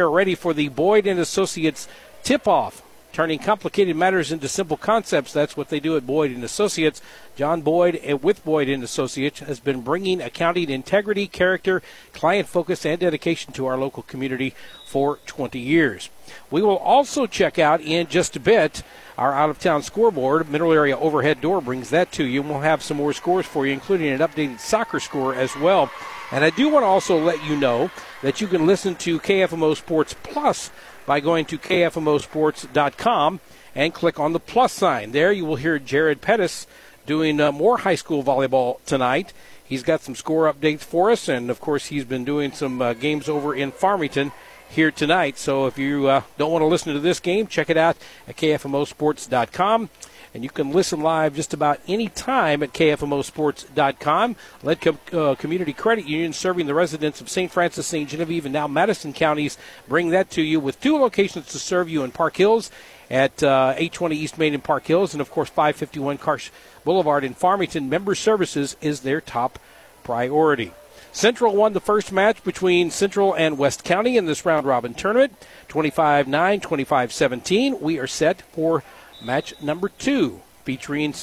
are ready for the Boyd and Associates tip-off turning complicated matters into simple concepts. That's what they do at Boyd and Associates. John Boyd and with Boyd and Associates has been bringing accounting integrity, character, client focus, and dedication to our local community for 20 years. We will also check out in just a bit our out of town scoreboard. Middle area overhead door brings that to you, and we'll have some more scores for you, including an updated soccer score as well. And I do want to also let you know that you can listen to KFMO Sports Plus by going to kfmosports.com and click on the plus sign. There you will hear Jared Pettis doing uh, more high school volleyball tonight. He's got some score updates for us, and of course, he's been doing some uh, games over in Farmington here tonight. So if you uh, don't want to listen to this game, check it out at kfmosports.com. And you can listen live just about any time at KFMOsports.com. Lead uh, Community Credit Union, serving the residents of St. Francois, St. Genevieve, and now Madison counties, bring that to you with two locations to serve you in Park Hills at uh, 820 East Main in Park Hills, and of course 551 Karsch Boulevard in Farmington. Member services is their top priority. Central won the first match between Central and West County in this round robin tournament 25 9, 25 17. We are set for match number two, featuring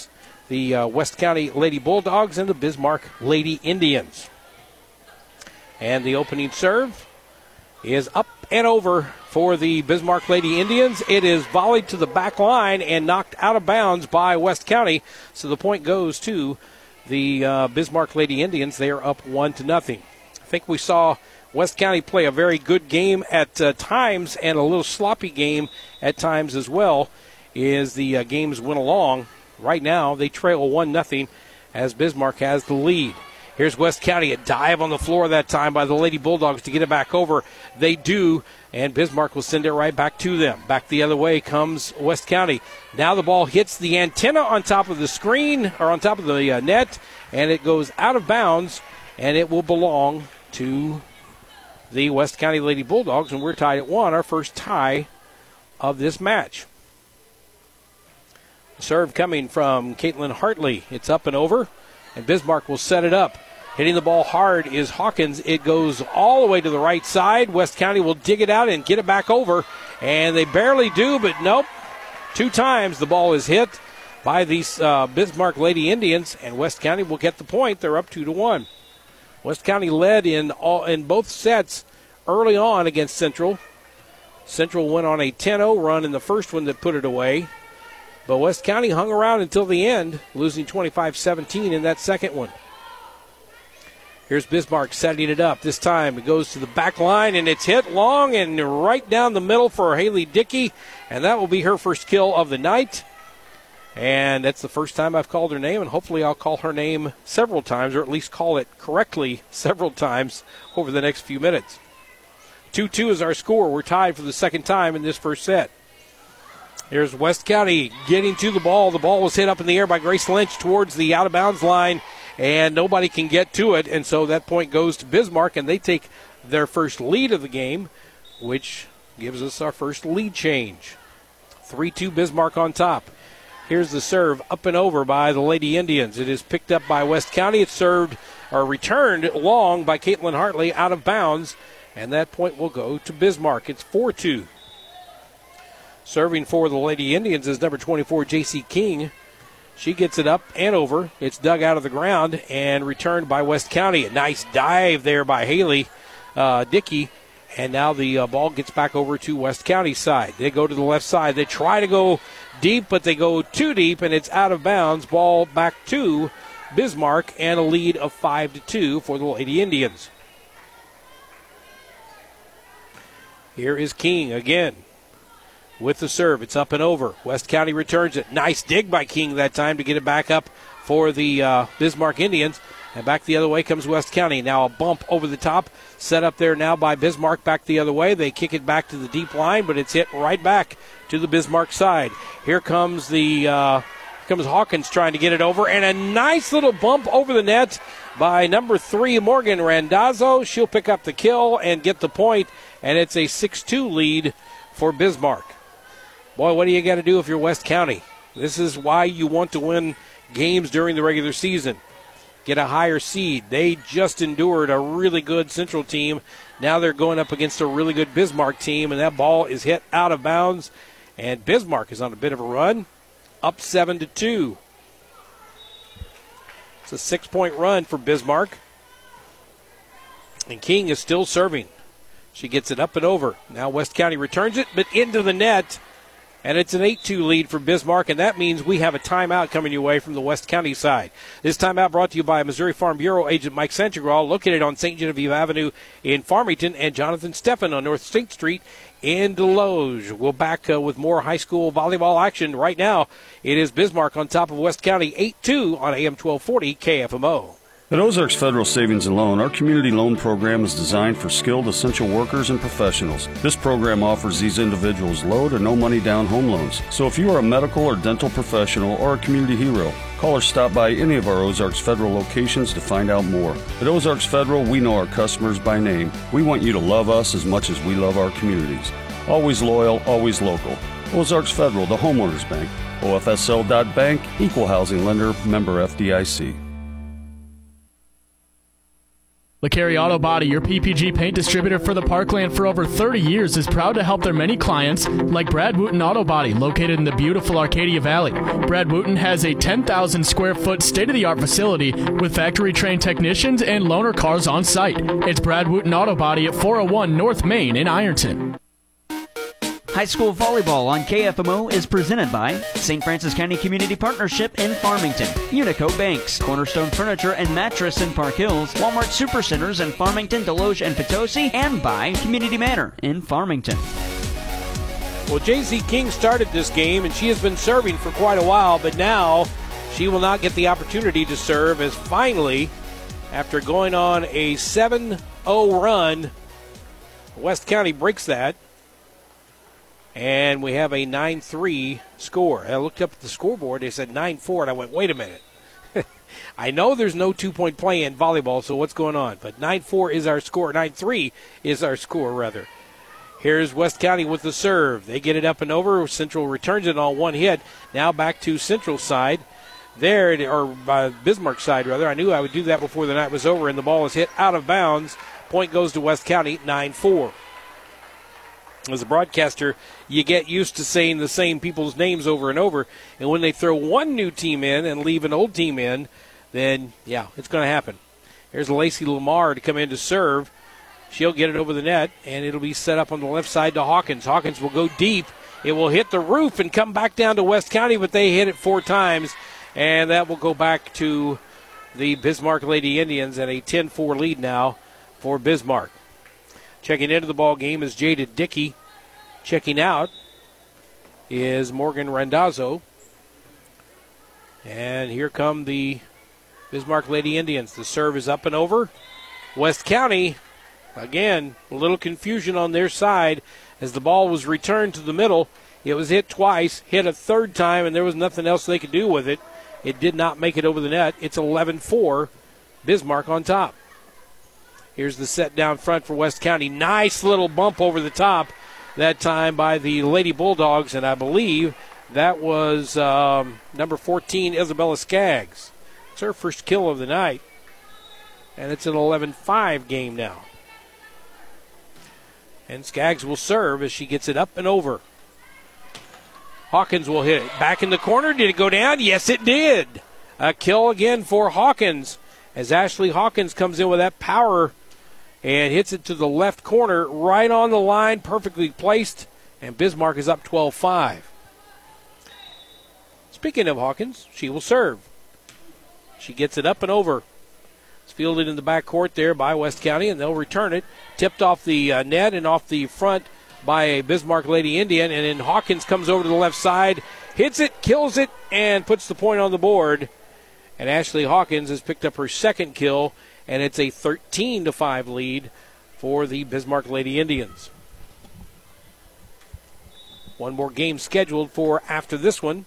the uh, West County Lady Bulldogs and the Bismarck Lady Indians. And the opening serve is up and over for the Bismarck Lady Indians. It is volleyed to the back line and knocked out of bounds by West County. So the point goes to the uh, Bismarck Lady Indians. They are up one to nothing. I think we saw West County play a very good game at uh, times and a little sloppy game at times as well as the uh, games went along. Right now, they trail 1 0 as Bismarck has the lead. Here's West County, a dive on the floor that time by the Lady Bulldogs to get it back over. They do, and Bismarck will send it right back to them. Back the other way comes West County. Now the ball hits the antenna on top of the screen, or on top of the uh, net, and it goes out of bounds, and it will belong to the West County Lady Bulldogs, and we're tied at one, our first tie of this match. Serve coming from Caitlin Hartley. It's up and over, and Bismarck will set it up. Hitting the ball hard is Hawkins. It goes all the way to the right side. West County will dig it out and get it back over, and they barely do, but nope. Two times the ball is hit by these uh, Bismarck Lady Indians, and West County will get the point. They're up two to one. West County led in all in both sets early on against Central. Central went on a 10-0 run in the first one that put it away. But West County hung around until the end, losing 25 17 in that second one. Here's Bismarck setting it up. This time it goes to the back line and it's hit long and right down the middle for Haley Dickey. And that will be her first kill of the night. And that's the first time I've called her name, and hopefully I'll call her name several times, or at least call it correctly several times over the next few minutes. 2 2 is our score. We're tied for the second time in this first set. Here's West County getting to the ball. The ball was hit up in the air by Grace Lynch towards the out of bounds line, and nobody can get to it. And so that point goes to Bismarck, and they take their first lead of the game, which gives us our first lead change. 3 2 Bismarck on top. Here's the serve up and over by the Lady Indians. It is picked up by West County. It's served or returned long by Caitlin Hartley out of bounds, and that point will go to Bismarck. It's 4 2. Serving for the Lady Indians is number 24, J.C. King. She gets it up and over. It's dug out of the ground and returned by West County. A nice dive there by Haley uh, Dickey. And now the uh, ball gets back over to West County's side. They go to the left side. They try to go deep, but they go too deep, and it's out of bounds. Ball back to Bismarck, and a lead of five to two for the Lady Indians. Here is King again with the serve. It's up and over. West County returns it. Nice dig by King that time to get it back up for the uh, Bismarck Indians. And back the other way comes West County. Now a bump over the top, set up there now by Bismarck back the other way. They kick it back to the deep line, but it's hit right back to the Bismarck side. Here comes the uh, comes Hawkins trying to get it over, and a nice little bump over the net by number three Morgan Randazzo. She'll pick up the kill and get the point, and it's a 6-2 lead for Bismarck. Boy, what do you got to do if you're West County? This is why you want to win games during the regular season. get a higher seed. They just endured a really good Central team. Now they're going up against a really good Bismarck team, and that ball is hit out of bounds. And Bismarck is on a bit of a run, up seven to two. It's a six-point run for Bismarck. And King is still serving. She gets it up and over. Now West County returns it, but into the net. And it's an 8 2 lead for Bismarck, and that means we have a timeout coming your way from the West County side. This timeout brought to you by Missouri Farm Bureau agent Mike Santegral, located on St. Genevieve Avenue in Farmington, and Jonathan Steffen on North State Street in Desloge. We'll back uh, with more high school volleyball action right now. It is Bismarck on top of West County 8 2 on AM 1240 KFMO. At Ozarks Federal Savings and Loan, our community loan program is designed for skilled essential workers and professionals. This program offers these individuals low to no money down home loans. So if you are a medical or dental professional or a community hero, call or stop by any of our Ozarks Federal locations to find out more. At Ozarks Federal, we know our customers by name. We want you to love us as much as we love our communities. Always loyal, always local. Ozarks Federal, the homeowners bank. OFSL.bank, equal housing lender, member FDIC. LeCarry Auto Body, your PPG paint distributor for the Parkland for over 30 years, is proud to help their many clients, like Brad Wooten Auto Body, located in the beautiful Arcadia Valley. Brad Wooten has a 10,000 square foot state of the art facility with factory trained technicians and loaner cars on site. It's Brad Wooten Auto Body at 401 North Main in Ironton. High school volleyball on KFMO is presented by St. Francois County Community Partnership in Farmington, Unico Banks, Cornerstone Furniture and Mattress in Park Hills, Walmart Supercenters in Farmington, Desloge, and Potosi, and by Community Manor in Farmington. Well, J.C. King started this game, and she has been serving for quite a while, but now she will not get the opportunity to serve as finally, after going on a 7 0 run, West County breaks that and we have a 9 3 score. I looked up at the scoreboard, it said 9 4, and I went, wait a minute. I know there's no two point play in volleyball, so what's going on? But 9 4 is our score, 9 3 is our score, rather. Here's West County with the serve. They get it up and over. Central returns it on one hit. Now back to Central side. There, or uh, Bismarck side, rather. I knew I would do that before the night was over, and the ball is hit out of bounds. Point goes to West County, 9 4 as a broadcaster, you get used to saying the same people's names over and over. And when they throw one new team in and leave an old team in, then, yeah, it's going to happen. Here's Lacey Lamar to come in to serve. She'll get it over the net, and it'll be set up on the left side to Hawkins. Hawkins will go deep. It will hit the roof and come back down to West County, but they hit it four times, and that will go back to the Bismarck Lady Indians at a 10 4 lead now for Bismarck. Checking into the ball game is Jada Dickey. Checking out is Morgan Randazzo. And here come the Bismarck Lady Indians. The serve is up and over. West County, again, a little confusion on their side as the ball was returned to the middle. It was hit twice, hit a third time, and there was nothing else they could do with it. It did not make it over the net. It's 11 4. Bismarck on top. Here's the set down front for West County. Nice little bump over the top that time by the Lady Bulldogs, and I believe that was um, number 14, Isabella Skaggs. It's her first kill of the night, and it's an 11 5 game now. And Skaggs will serve as she gets it up and over. Hawkins will hit it. Back in the corner. Did it go down? Yes, it did. A kill again for Hawkins as Ashley Hawkins comes in with that power and hits it to the left corner, right on the line, perfectly placed, and Bismarck is up 12 5. Speaking of Hawkins, she will serve. She gets it up and over. It's fielded in the back court there by West County, and they'll return it. Tipped off the uh, net and off the front by a Bismarck Lady Indian, and then Hawkins comes over to the left side, hits it, kills it, and puts the point on the board. And Ashley Hawkins has picked up her second kill and it's a 13 to 5 lead for the Bismarck Lady Indians. One more game scheduled for after this one.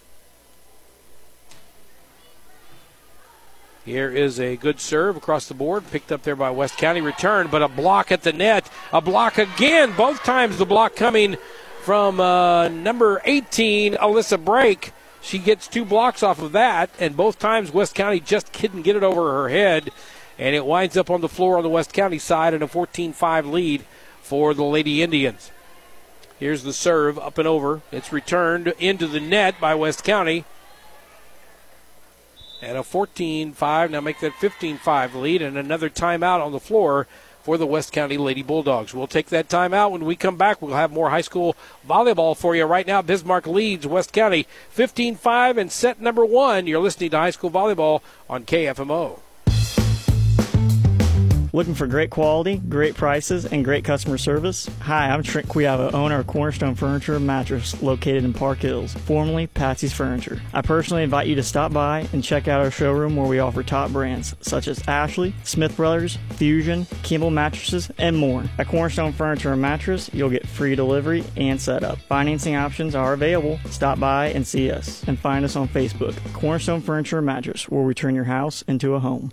Here is a good serve across the board, picked up there by West County. Return, but a block at the net. A block again. Both times the block coming from uh, number 18, Alyssa Brake. She gets two blocks off of that, and both times West County just couldn't get it over her head, and it winds up on the floor on the West County side in a 14 5 lead for the Lady Indians. Here's the serve up and over. It's returned into the net by West County. And a 14 5, now make that 15 5 lead, and another timeout on the floor for the West County Lady Bulldogs. We'll take that timeout. When we come back, we'll have more high school volleyball for you. Right now, Bismarck leads West County 15 5 and set number one. You're listening to high school volleyball on KFMO. Looking for great quality, great prices, and great customer service? Hi, I'm Trent Quiavo, owner of Cornerstone Furniture and Mattress located in Park Hills, formerly Patsy's Furniture. I personally invite you to stop by and check out our showroom where we offer top brands such as Ashley, Smith Brothers, Fusion, Kimball Mattresses, and more. At Cornerstone Furniture and Mattress, you'll get free delivery and setup. Financing options are available. Stop by and see us, and find us on Facebook, Cornerstone Furniture and Mattress, where we turn your house into a home.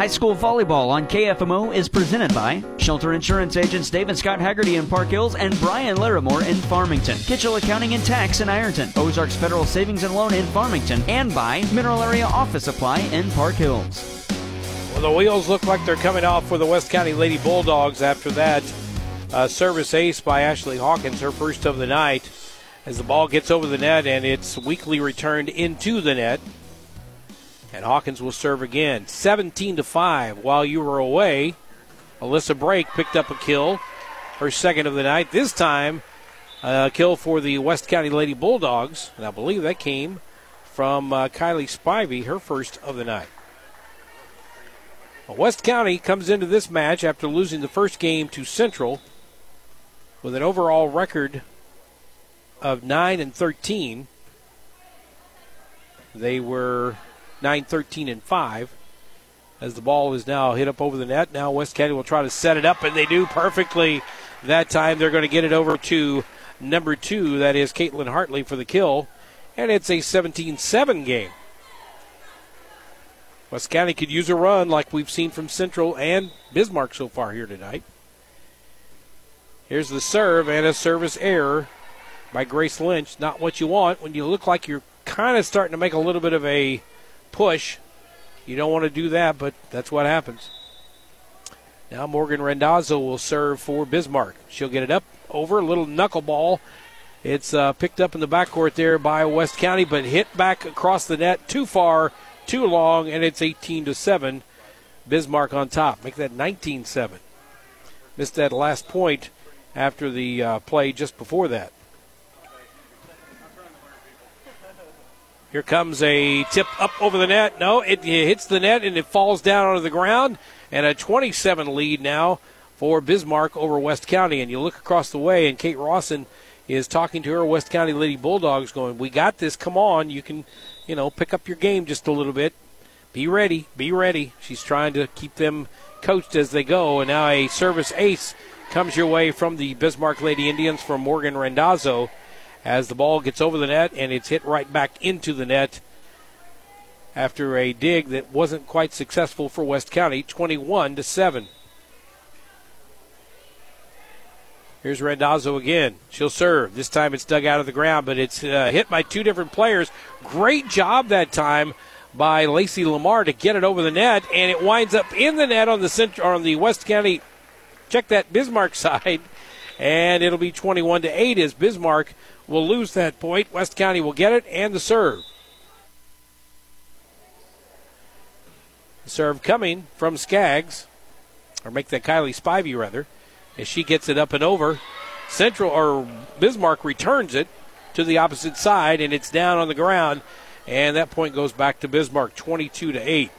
High school volleyball on KFMO is presented by Shelter Insurance agents David Scott Haggerty in Park Hills and Brian Larimore in Farmington, Kitchell Accounting and Tax in Ironton, Ozarks Federal Savings and Loan in Farmington, and by Mineral Area Office Supply in Park Hills. Well, the wheels look like they're coming off for the West County Lady Bulldogs after that uh, service ace by Ashley Hawkins, her first of the night, as the ball gets over the net and it's weakly returned into the net. And Hawkins will serve again. 17 to 5. While you were away, Alyssa Brake picked up a kill, her second of the night. This time, a kill for the West County Lady Bulldogs. And I believe that came from uh, Kylie Spivey, her first of the night. West County comes into this match after losing the first game to Central with an overall record of 9 and 13. They were 9 13 and 5 as the ball is now hit up over the net. Now West County will try to set it up, and they do perfectly that time. They're going to get it over to number two, that is Caitlin Hartley for the kill, and it's a 17 7 game. West County could use a run like we've seen from Central and Bismarck so far here tonight. Here's the serve and a service error by Grace Lynch. Not what you want when you look like you're kind of starting to make a little bit of a push. You don't want to do that, but that's what happens. Now Morgan Randazzo will serve for Bismarck. She'll get it up over a little knuckleball. It's uh, picked up in the backcourt there by West County, but hit back across the net too far, too long, and it's 18 to seven. Bismarck on top. Make that 19-7. Missed that last point after the uh, play just before that. Here comes a tip up over the net. No, it, it hits the net and it falls down onto the ground. And a 27 lead now for Bismarck over West County. And you look across the way, and Kate Rawson is talking to her West County Lady Bulldogs, going, "We got this. Come on, you can, you know, pick up your game just a little bit. Be ready. Be ready." She's trying to keep them coached as they go. And now a service ace comes your way from the Bismarck Lady Indians from Morgan Randazzo as the ball gets over the net and it's hit right back into the net after a dig that wasn't quite successful for West County, 21 to 7. Here's Randazzo again. She'll serve. This time it's dug out of the ground, but it's uh, hit by two different players. Great job that time by Lacey Lamar to get it over the net, and it winds up in the net on the center on the West County. Check that Bismarck side, and it'll be 21 to 8 as Bismarck will lose that point. West County will get it and the serve. Serve coming from Skaggs, or make that Kylie Spivey rather, as she gets it up and over. Central or Bismarck returns it to the opposite side, and it's down on the ground, and that point goes back to Bismarck, 22 to 8.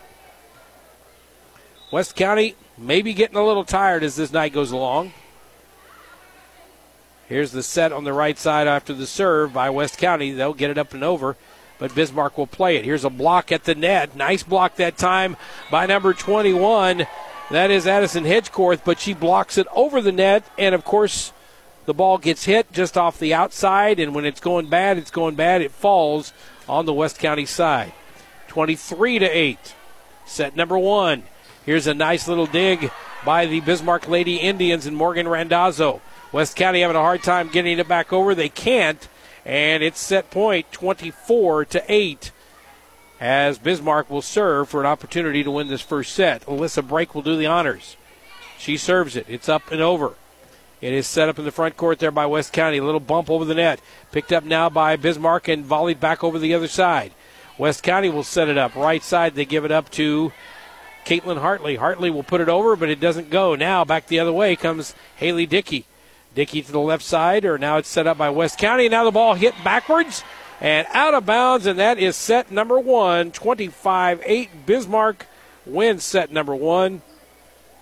West County maybe getting a little tired as this night goes along. Here's the set on the right side after the serve by West County. They'll get it up and over, but Bismarck will play it. Here's a block at the net. Nice block that time by number 21. That is Addison Hedgecorth, but she blocks it over the net, and of course, the ball gets hit just off the outside, and when it's going bad, it's going bad. It falls on the West County side. 23 to 8. Set number one. Here's a nice little dig by the Bismarck Lady Indians and Morgan Randazzo. West County having a hard time getting it back over. They can't, and it's set point 24 to 8 as Bismarck will serve for an opportunity to win this first set. Alyssa Brake will do the honors. She serves it. It's up and over. It is set up in the front court there by West County. A little bump over the net. Picked up now by Bismarck and volleyed back over the other side. West County will set it up. Right side, they give it up to Caitlin Hartley. Hartley will put it over, but it doesn't go. Now back the other way comes Haley Dickey. Dickey to the left side, or now it's set up by West County. Now the ball hit backwards and out of bounds, and that is set number one. 25 8. Bismarck wins set number one.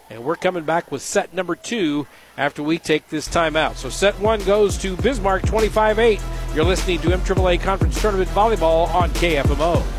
And we're coming back with set number two after we take this timeout. So set one goes to Bismarck 25 8. You're listening to MAAA Conference Tournament Volleyball on KFMO.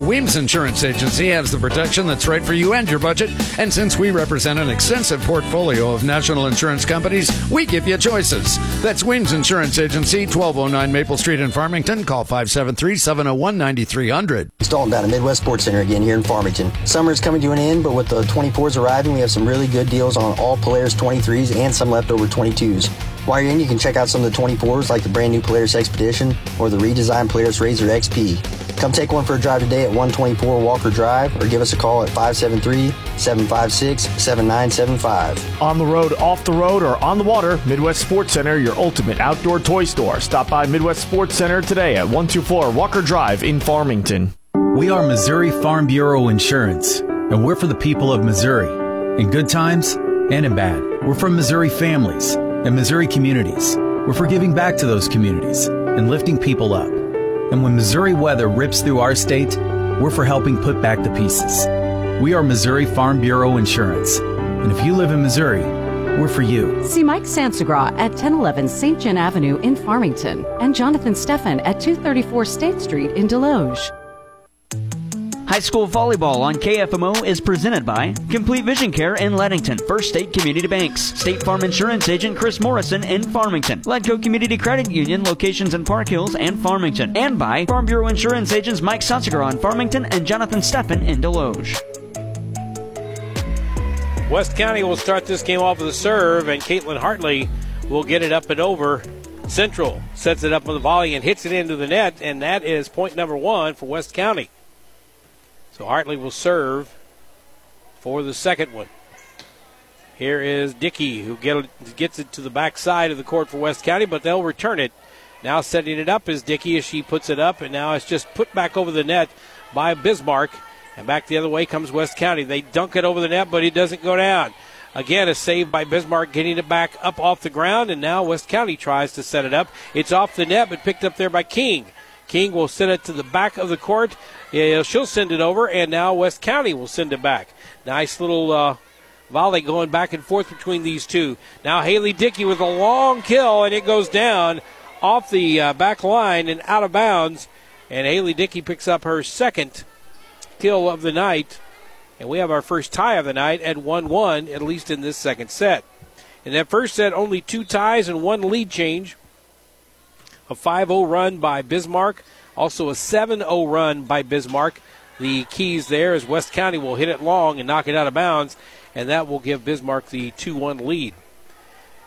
Weems Insurance Agency has the protection that's right for you and your budget. And since we represent an extensive portfolio of national insurance companies, we give you choices. That's Weems Insurance Agency, 1209 Maple Street in Farmington. Call 573 701 9300. It's Dalton down at Midwest Sports Center again here in Farmington. Summer is coming to an end, but with the 24s arriving, we have some really good deals on all Polaris 23s and some leftover 22s. While you're in, you can check out some of the 24s like the brand new Polaris Expedition or the redesigned Polaris RZR XP. Come take one for a drive today at 124 Walker Drive or give us a call at 573 756 7975. On the road, off the road, or on the water, Midwest Sports Center, your ultimate outdoor toy store. Stop by Midwest Sports Center today at 124 Walker Drive in Farmington. We are Missouri Farm Bureau Insurance, and we're for the people of Missouri, in good times and in bad. We're from Missouri families and Missouri communities. We're for giving back to those communities and lifting people up. And when Missouri weather rips through our state, we're for helping put back the pieces. We are Missouri Farm Bureau Insurance. And if you live in Missouri, we're for you. See Mike Sansagra at 1011 St. John Avenue in Farmington and Jonathan Steffen at 234 State Street in Desloge. High school volleyball on KFMO is presented by Complete Vision Care in Leadington, First State Community Banks, State Farm Insurance Agent Chris Morrison in Farmington, Ledco Community Credit Union locations in Park Hills and Farmington, and by Farm Bureau Insurance Agents Mike Sansagar in Farmington and Jonathan Steffen in Desloge. West County will start this game off with a serve, and Caitlin Hartley will get it up and over. Central sets it up on the volley and hits it into the net, and that is point number one for West County. So Hartley will serve for the second one. Here is Dickey, who get, gets it to the back side of the court for West County, but they'll return it. Now setting it up is Dickey as she puts it up, and now it's just put back over the net by Bismarck. And back the other way comes West County. They dunk it over the net, but it doesn't go down. Again, a save by Bismarck getting it back up off the ground, and now West County tries to set it up. It's off the net, but picked up there by King. King will send it to the back of the court. Yeah, she'll send it over, and now West County will send it back. Nice little uh, volley going back and forth between these two. Now Haley Dickey with a long kill, and it goes down off the uh, back line and out of bounds. And Haley Dickey picks up her second kill of the night. And we have our first tie of the night at 1 1, at least in this second set. In that first set, only two ties and one lead change. A 5 0 run by Bismarck, also a 7 0 run by Bismarck. The keys there is West County will hit it long and knock it out of bounds. and that will give Bismarck the 2 1 lead.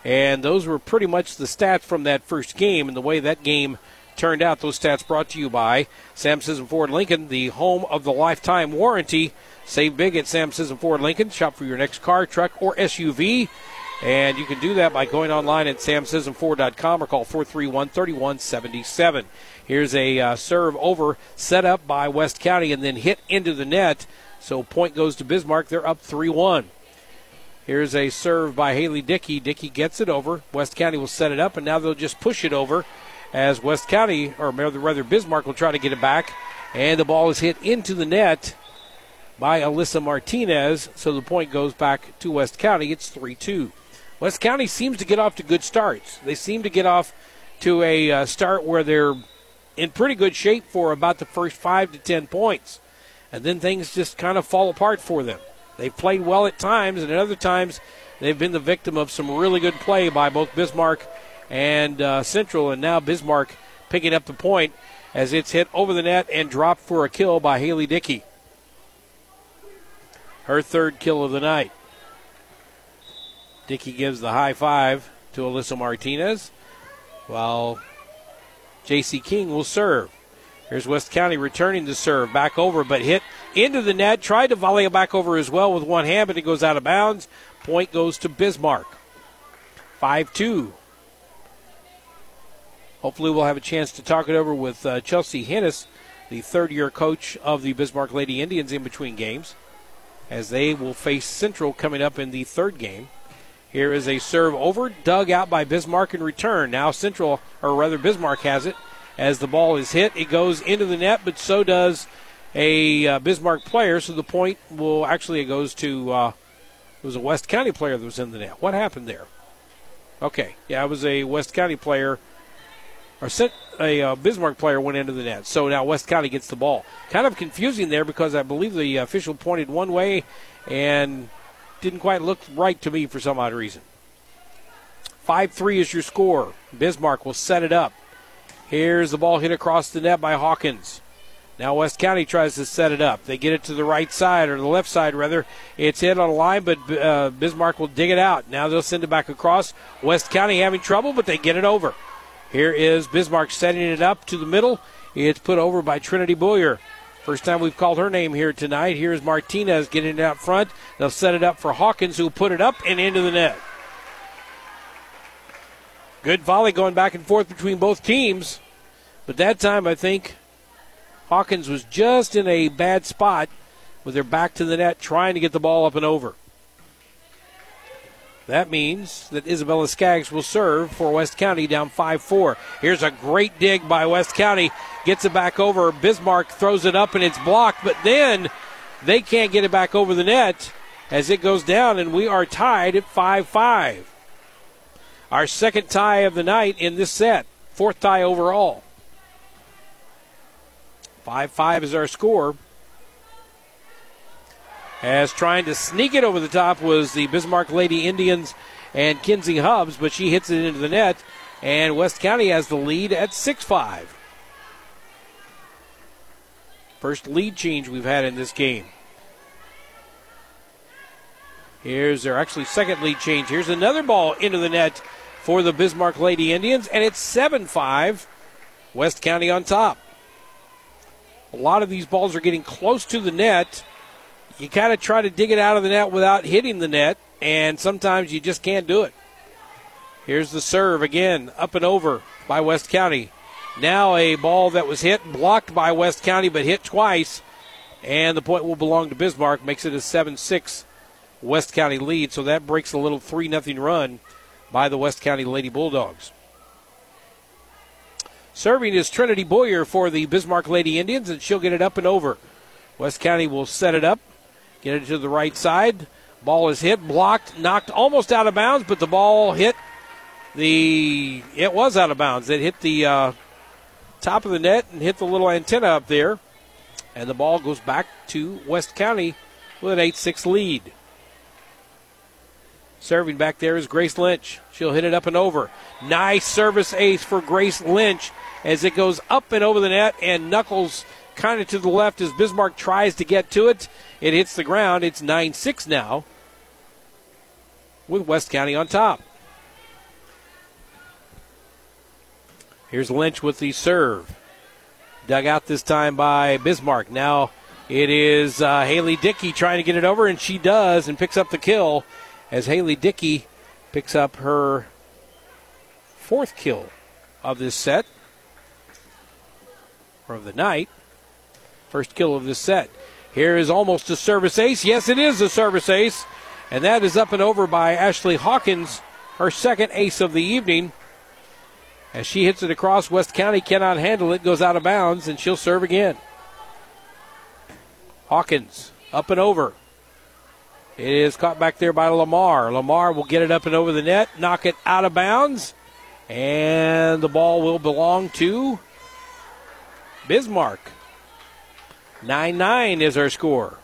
And those were pretty much the stats from that first game and the way that game turned out. Those stats brought to you by Sam Sisson Ford Lincoln, the home of the lifetime warranty. Save big at Sam Sisson Ford Lincoln. Shop for your next car, truck, or SUV. And you can do that by going online at samsisonford.com or call 431 3177. Here's a uh, serve over set up by West County and then hit into the net. So point goes to Bismarck. They're up 3 1. Here's a serve by Haley Dickey. Dickey gets it over. West County will set it up, and now they'll just push it over as West County, or rather Bismarck, will try to get it back. And the ball is hit into the net by Alyssa Martinez, so the point goes back to West County. It's 3 2. West County seems to get off to good starts. They seem to get off to a uh, start where they're in pretty good shape for about the first five to ten points. And then things just kind of fall apart for them. They've played well at times, and at other times, they've been the victim of some really good play by both Bismarck and uh, Central. And now Bismarck picking up the point as it's hit over the net and dropped for a kill by Haley Dickey. Her third kill of the night. Dickey gives the high five to Alyssa Martinez, while J.C. King will serve. Here's West County returning to serve. Back over, but hit into the net. Tried to volley it back over as well with one hand, but it goes out of bounds. Point goes to Bismarck. 5 2. Hopefully, we'll have a chance to talk it over with uh, Chelsea Hennis, the third year coach of the Bismarck Lady Indians, in between games, as they will face Central coming up in the third game. Here is a serve over, dug out by Bismarck in return. Now Central, or rather Bismarck has it. As the ball is hit, it goes into the net, but so does a uh, Bismarck player. So the point will actually it goes to uh, it was a West County player that was in the net. What happened there? Okay, yeah, it was a West County player or sent a uh, Bismarck player went into the net. So now West County gets the ball. Kind of confusing there because I believe the official pointed one way and didn't quite look right to me for some odd reason. 5 3 is your score. Bismarck will set it up. Here's the ball hit across the net by Hawkins. Now West County tries to set it up. They get it to the right side, or the left side rather. It's hit on a line, but uh, Bismarck will dig it out. Now they'll send it back across. West County having trouble, but they get it over. Here is Bismarck setting it up to the middle. It's put over by Trinity Boyer. First time we've called her name here tonight. Here's Martinez getting it out front. They'll set it up for Hawkins, who'll put it up and into the net. Good volley going back and forth between both teams. But that time, I think Hawkins was just in a bad spot with their back to the net trying to get the ball up and over. That means that Isabella Skaggs will serve for West County down 5 4. Here's a great dig by West County. Gets it back over. Bismarck throws it up and it's blocked, but then they can't get it back over the net as it goes down, and we are tied at 5 5. Our second tie of the night in this set, fourth tie overall. 5 5 is our score. As trying to sneak it over the top was the Bismarck Lady Indians and Kinsey Hubs, but she hits it into the net, and West County has the lead at 6 5. First lead change we've had in this game. Here's their actually second lead change. Here's another ball into the net for the Bismarck Lady Indians, and it's 7 5. West County on top. A lot of these balls are getting close to the net. You kind of try to dig it out of the net without hitting the net, and sometimes you just can't do it. Here's the serve again, up and over by West County. Now a ball that was hit, blocked by West County, but hit twice, and the point will belong to Bismarck, makes it a 7 6 West County lead, so that breaks a little 3 0 run by the West County Lady Bulldogs. Serving is Trinity Boyer for the Bismarck Lady Indians, and she'll get it up and over. West County will set it up, get it to the right side. Ball is hit, blocked, knocked almost out of bounds, but the ball hit the. It was out of bounds. It hit the uh, top of the net and hit the little antenna up there, and the ball goes back to West County with an 8 6 lead. Serving back there is Grace Lynch. She'll hit it up and over. Nice service ace for Grace Lynch as it goes up and over the net and knuckles kind of to the left as Bismarck tries to get to it. It hits the ground. It's 9 6 now. with West County on top. Here's Lynch with the serve. Dug out this time by Bismarck. Now it is uh, Haley Dickey trying to get it over, and she does and picks up the kill as Haley Dickey picks up her fourth kill of this set or of the night. First kill of this set. Here is almost a service ace. Yes, it is a service ace. And that is up and over by Ashley Hawkins, her second ace of the evening. As she hits it across, West County cannot handle it, goes out of bounds, and she'll serve again. Hawkins up and over. It is caught back there by Lamar. Lamar will get it up and over the net, knock it out of bounds, and the ball will belong to Bismarck. 9 9 is our score.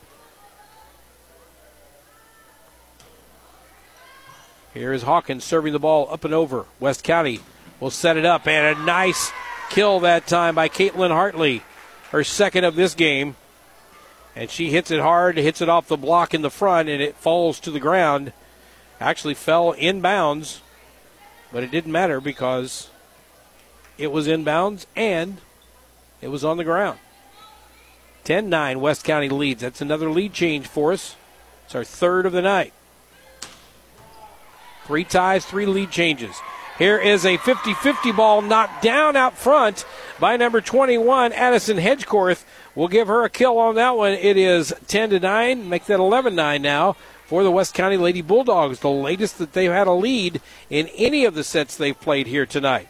Here is Hawkins serving the ball up and over. West County will set it up, and a nice kill that time by Caitlin Hartley, her second of this game. And she hits it hard, hits it off the block in the front, and it falls to the ground. Actually fell inbounds, but it didn't matter because it was inbounds and it was on the ground. 10 9, West County leads. That's another lead change for us. It's our third of the night. Three ties, three lead changes. Here is a 50 50 ball knocked down out front by number 21, Addison Hedgecorth. We'll give her a kill on that one. It is 10 to 9, make that 11 9 now for the West County Lady Bulldogs, the latest that they've had a lead in any of the sets they've played here tonight.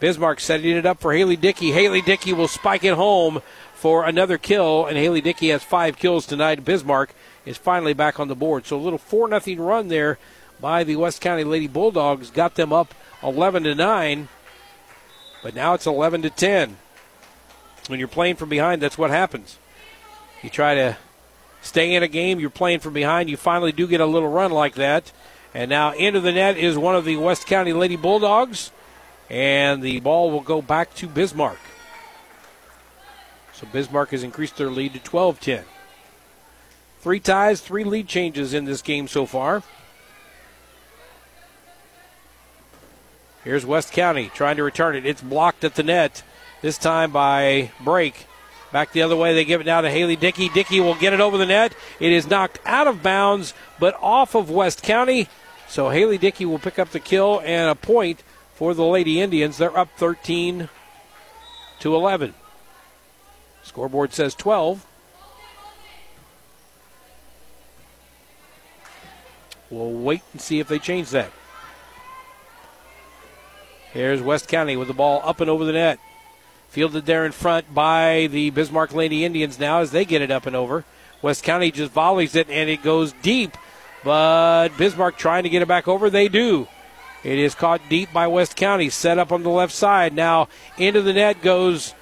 Bismarck setting it up for Haley Dickey. Haley Dickey will spike it home for another kill, and Haley Dickey has five kills tonight. Bismarck is finally back on the board. So a little 4 0 run there by the West County Lady Bulldogs got them up 11 to 9, but now it's 11 to 10. When you're playing from behind, that's what happens. You try to stay in a game, you're playing from behind, you finally do get a little run like that. And now into the net is one of the West County Lady Bulldogs, and the ball will go back to Bismarck. So Bismarck has increased their lead to 12 10. Three ties, three lead changes in this game so far. Here's West County trying to return it. It's blocked at the net, this time by Brake. Back the other way, they give it now to Haley Dickey. Dickey will get it over the net. It is knocked out of bounds, but off of West County. So Haley Dickey will pick up the kill and a point for the Lady Indians. They're up 13 to 11. Scoreboard says 12. We'll wait and see if they change that. Here's West County with the ball up and over the net. Fielded there in front by the Bismarck Lady Indians now as they get it up and over. West County just volleys it and it goes deep, but Bismarck trying to get it back over. They do. It is caught deep by West County, set up on the left side. Now into the net goes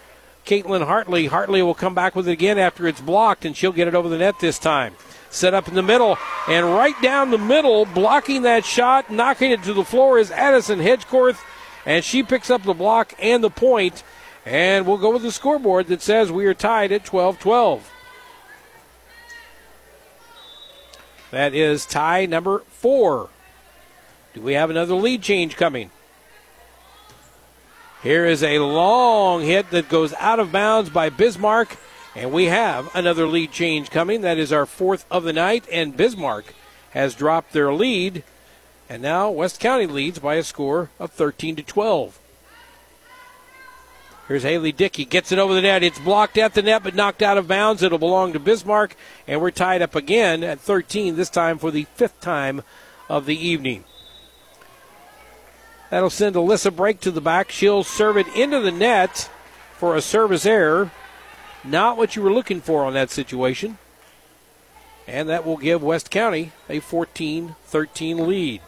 Caitlin Hartley. Hartley will come back with it again after it's blocked, and she'll get it over the net this time. Set up in the middle, and right down the middle, blocking that shot, knocking it to the floor is Addison Hedgecorth and she picks up the block and the point, and we'll go with the scoreboard that says we are tied at 12 12. That is tie number four. Do we have another lead change coming? Here is a long hit that goes out of bounds by Bismarck, and we have another lead change coming. That is our fourth of the night, and Bismarck has dropped their lead and now West County leads by a score of 13 to 12. Here's Haley Dickey. Gets it over the net. It's blocked at the net, but knocked out of bounds. It'll belong to Bismarck. And we're tied up again at 13, this time for the fifth time of the evening. That'll send Alyssa Brake to the back. She'll serve it into the net for a service error. Not what you were looking for on that situation. And that will give West County a 14 13 lead.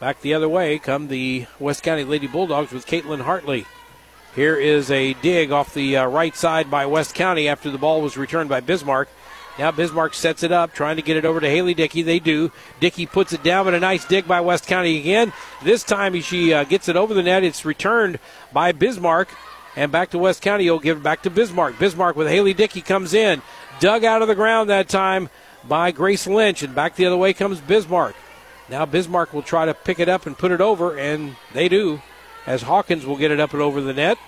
Back the other way come the West County Lady Bulldogs with Caitlin Hartley. Here is a dig off the uh, right side by West County after the ball was returned by Bismarck. Now Bismarck sets it up, trying to get it over to Haley Dickey. They do. Dickey puts it down, but a nice dig by West County again. This time she uh, gets it over the net. It's returned by Bismarck, And back to West County. He'll give it back to Bismarck. Bismarck with Haley Dickey comes in. Dug out of the ground that time by Grace Lynch. And back the other way comes Bismarck. Now Bismarck will try to pick it up and put it over, and they do, as Hawkins will get it up and over the net.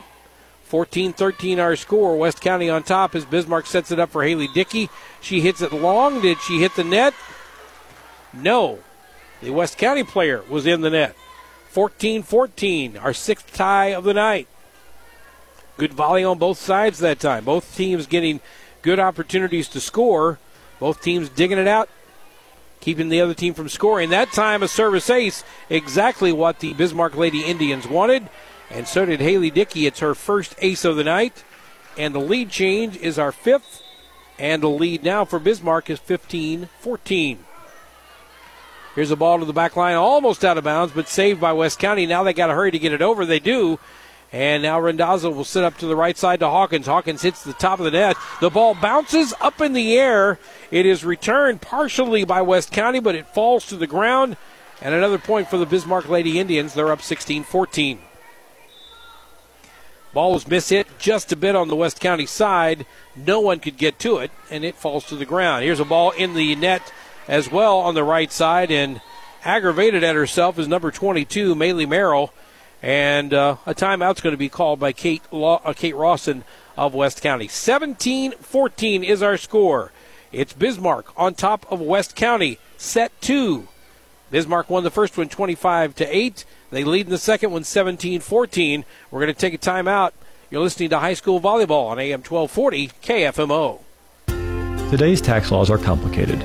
14 13 our score. West County on top as Bismarck sets it up for Haley Dickey. She hits it long. Did she hit the net? No. The West County player was in the net. 14 14, our sixth tie of the night. Good volley on both sides that time. Both teams getting good opportunities to score. Both teams digging it out, keeping the other team from scoring. That time, a service ace, exactly what the Bismarck Lady Indians wanted. And so did Haley Dickey. It's her first ace of the night. And the lead change is our fifth. And the lead now for Bismarck is 15 14. Here's a ball to the back line, almost out of bounds, but saved by West County. Now they got to hurry to get it over. They do. And now Randazzo will sit up to the right side to Hawkins. Hawkins hits the top of the net. The ball bounces up in the air. It is returned partially by West County, but it falls to the ground. And another point for the Bismarck Lady Indians. They're up 16 14. Ball was mishit just a bit on the West County side. No one could get to it, and it falls to the ground. Here's a ball in the net as well on the right side, and aggravated at herself is number 22, Maylee Merrill. And uh, a timeout's going to be called by Kate, Law, uh, Kate Rawson of West County. 17 14 is our score. It's Bismarck on top of West County, set two. Bismarck won the first one 25 to 8. They lead in the second one 17 14. We're going to take a timeout. You're listening to high school volleyball on AM 1240 KFMO. Today's tax laws are complicated.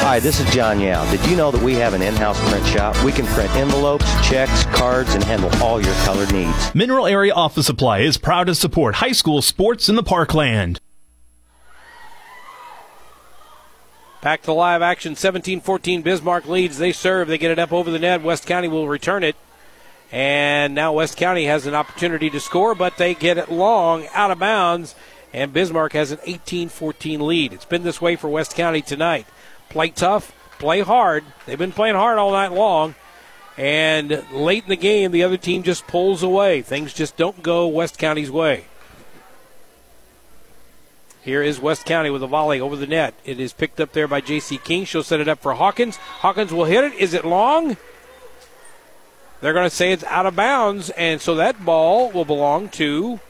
Hi, this is John Yao. Did you know that we have an in-house print shop? We can print envelopes, checks, cards, and handle all your colored needs. Mineral Area Office Supply is proud to support high school sports in the Parkland. Back to live action, 17-14. Bismarck leads. They serve. They get it up over the net. West County will return it. And now West County has an opportunity to score, but they get it long out of bounds and Bismarck has an 18 14 lead. It's been this way for West County tonight. Play tough, play hard. They've been playing hard all night long. And late in the game, the other team just pulls away. Things just don't go West County's way. Here is West County with a volley over the net. It is picked up there by J.C. King. She'll set it up for Hawkins. Hawkins will hit it. Is it long? They're going to say it's out of bounds, and so that ball will belong to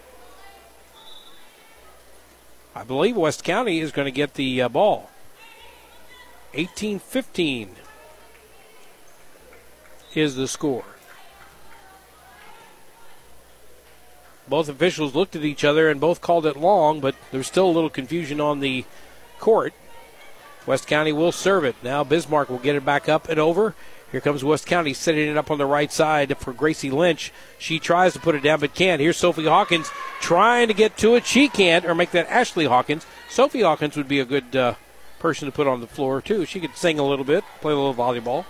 I believe West County is going to get the uh, ball. 18 15 is the score. Both officials looked at each other and both called it long, but there's still a little confusion on the court. West County will serve it. Now Bismarck will get it back up and over. Here comes West County setting it up on the right side for Gracie Lynch. She tries to put it down but can't. Here's Sophie Hawkins trying to get to it. She can't, or make that Ashley Hawkins. Sophie Hawkins would be a good uh, person to put on the floor, too. She could sing a little bit, play a little volleyball.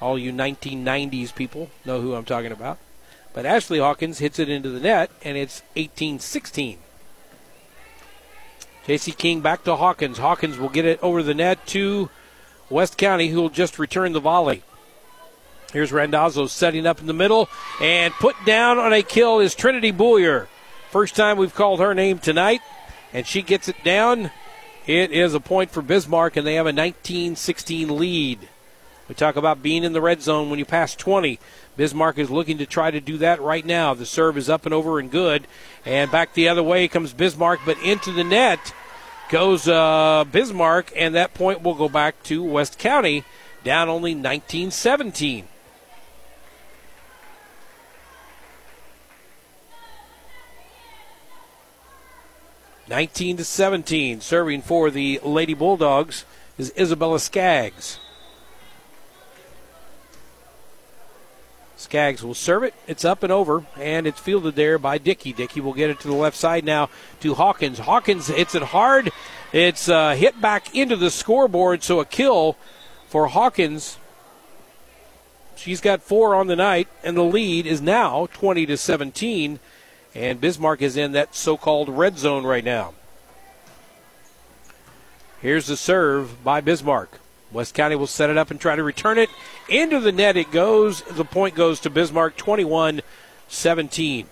All you 1990s people know who I'm talking about. But Ashley Hawkins hits it into the net, and it's 18 16. J.C. King back to Hawkins. Hawkins will get it over the net to West County, who will just return the volley. Here's Randazzo setting up in the middle and put down on a kill is Trinity Boyer. First time we've called her name tonight, and she gets it down. It is a point for Bismarck, and they have a 19 16 lead. We talk about being in the red zone when you pass 20. Bismarck is looking to try to do that right now. The serve is up and over and good. And back the other way comes Bismarck, but into the net goes uh, Bismarck, and that point will go back to West County, down only 19 17. Nineteen to seventeen, serving for the Lady Bulldogs is Isabella Skaggs. Skaggs will serve it. It's up and over, and it's fielded there by Dickey. Dickey will get it to the left side now to Hawkins. Hawkins hits it hard. It's uh, hit back into the scoreboard, so a kill for Hawkins. She's got four on the night, and the lead is now 20 to 17. And Bismarck is in that so-called red zone right now. Here's the serve by Bismarck. West County will set it up and try to return it into the net. It goes. The point goes to Bismarck, 21 17.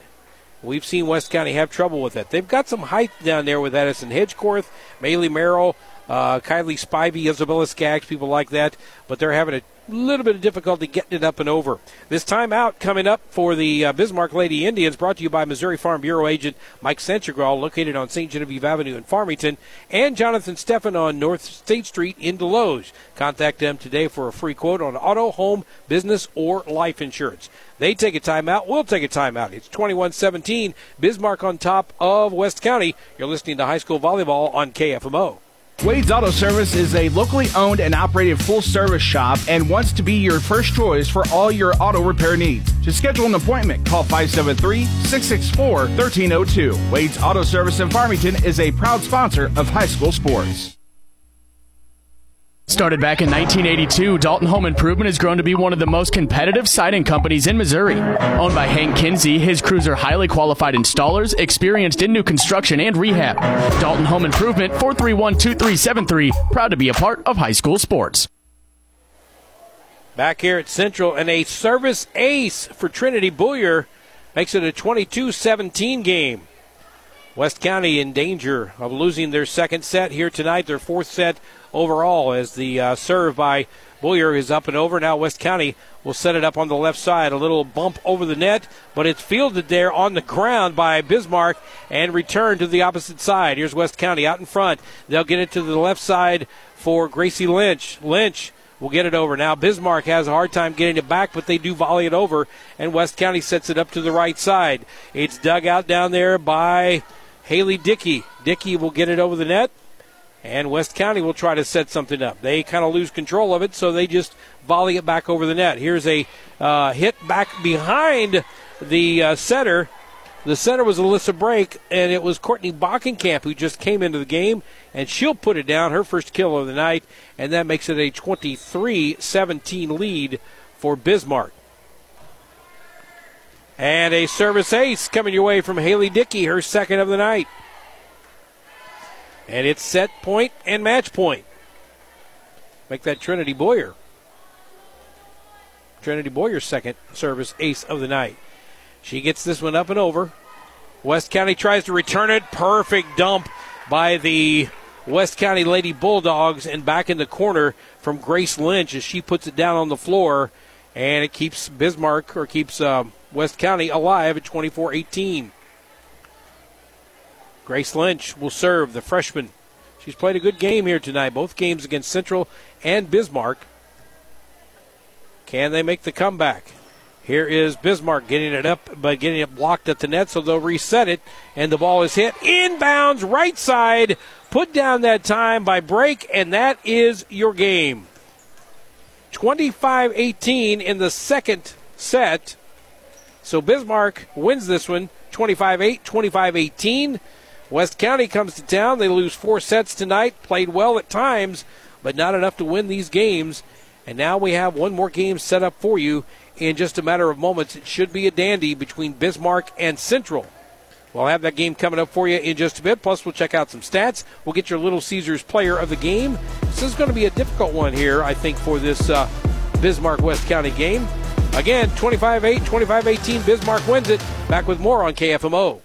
We've seen West County have trouble with that. They've got some height down there with Edison Hedgecorth, Maylee Merrill, uh, Kylie Spivey, Isabella Skaggs, people like that, but they're having a little bit of difficulty getting it up and over. This timeout coming up for the uh, Bismarck Lady Indians, brought to you by Missouri Farm Bureau agent Mike Centragall, located on St. Genevieve Avenue in Farmington, and Jonathan Steffen on North State Street in Desloge. Contact them today for a free quote on auto, home, business, or life insurance. They take a timeout. We'll take a timeout. It's 21 17. Bismarck on top of West County. You're listening to high school volleyball on KFMO. Wade's Auto Service is a locally owned and operated full service shop and wants to be your first choice for all your auto repair needs. To schedule an appointment, call 573 664 1302. Wade's Auto Service in Farmington is a proud sponsor of high school sports. Started back in 1982, Dalton Home Improvement has grown to be one of the most competitive siding companies in Missouri. Owned by Hank Kinsey, his crews are highly qualified installers, experienced in new construction and rehab. Dalton Home Improvement, 431 2373, proud to be a part of high school sports. Back here at Central, and a service ace for Trinity Boyer makes it a 22 17 game. West County in danger of losing their second set here tonight, their fourth set overall as the uh, serve by Boyer is up and over. Now West County will set it up on the left side. A little bump over the net, but it's fielded there on the ground by Bismarck and returned to the opposite side. Here's West County out in front. They'll get it to the left side for Gracie Lynch. Lynch will get it over. Now Bismarck has a hard time getting it back, but they do volley it over, and West County sets it up to the right side. It's dug out down there by Haley Dickey. Dickey will get it over the net and West County will try to set something up. They kind of lose control of it, so they just volley it back over the net. Here's a uh, hit back behind the uh, center. The center was Alyssa Brake, and it was Courtney Bockenkamp who just came into the game, and she'll put it down, her first kill of the night, and that makes it a 23 17 lead for Bismarck. And a service ace coming your way from Haley Dickey, her second of the night. And it's set point and match point. Make that Trinity Boyer. Trinity Boyer's second service ace of the night. She gets this one up and over. West County tries to return it. Perfect dump by the West County Lady Bulldogs and back in the corner from Grace Lynch as she puts it down on the floor. And it keeps Bismarck or keeps uh, West County alive at 24 18. Grace Lynch will serve the freshman. She's played a good game here tonight, both games against Central and Bismarck. Can they make the comeback? Here is Bismarck getting it up, but getting it blocked at the net, so they'll reset it, and the ball is hit inbounds right side, put down that time by Brake, and that is your game. 25 18 in the second set. So Bismarck wins this one 25 8, 25 18. West County comes to town. They lose four sets tonight, played well at times, but not enough to win these games. And now we have one more game set up for you in just a matter of moments. It should be a dandy between Bismarck and Central. We'll have that game coming up for you in just a bit. Plus, we'll check out some stats. We'll get your Little Caesars player of the game. This is going to be a difficult one here, I think, for this uh, Bismarck West County game. Again, 25 8, 25 18, Bismarck wins it. Back with more on KFMO.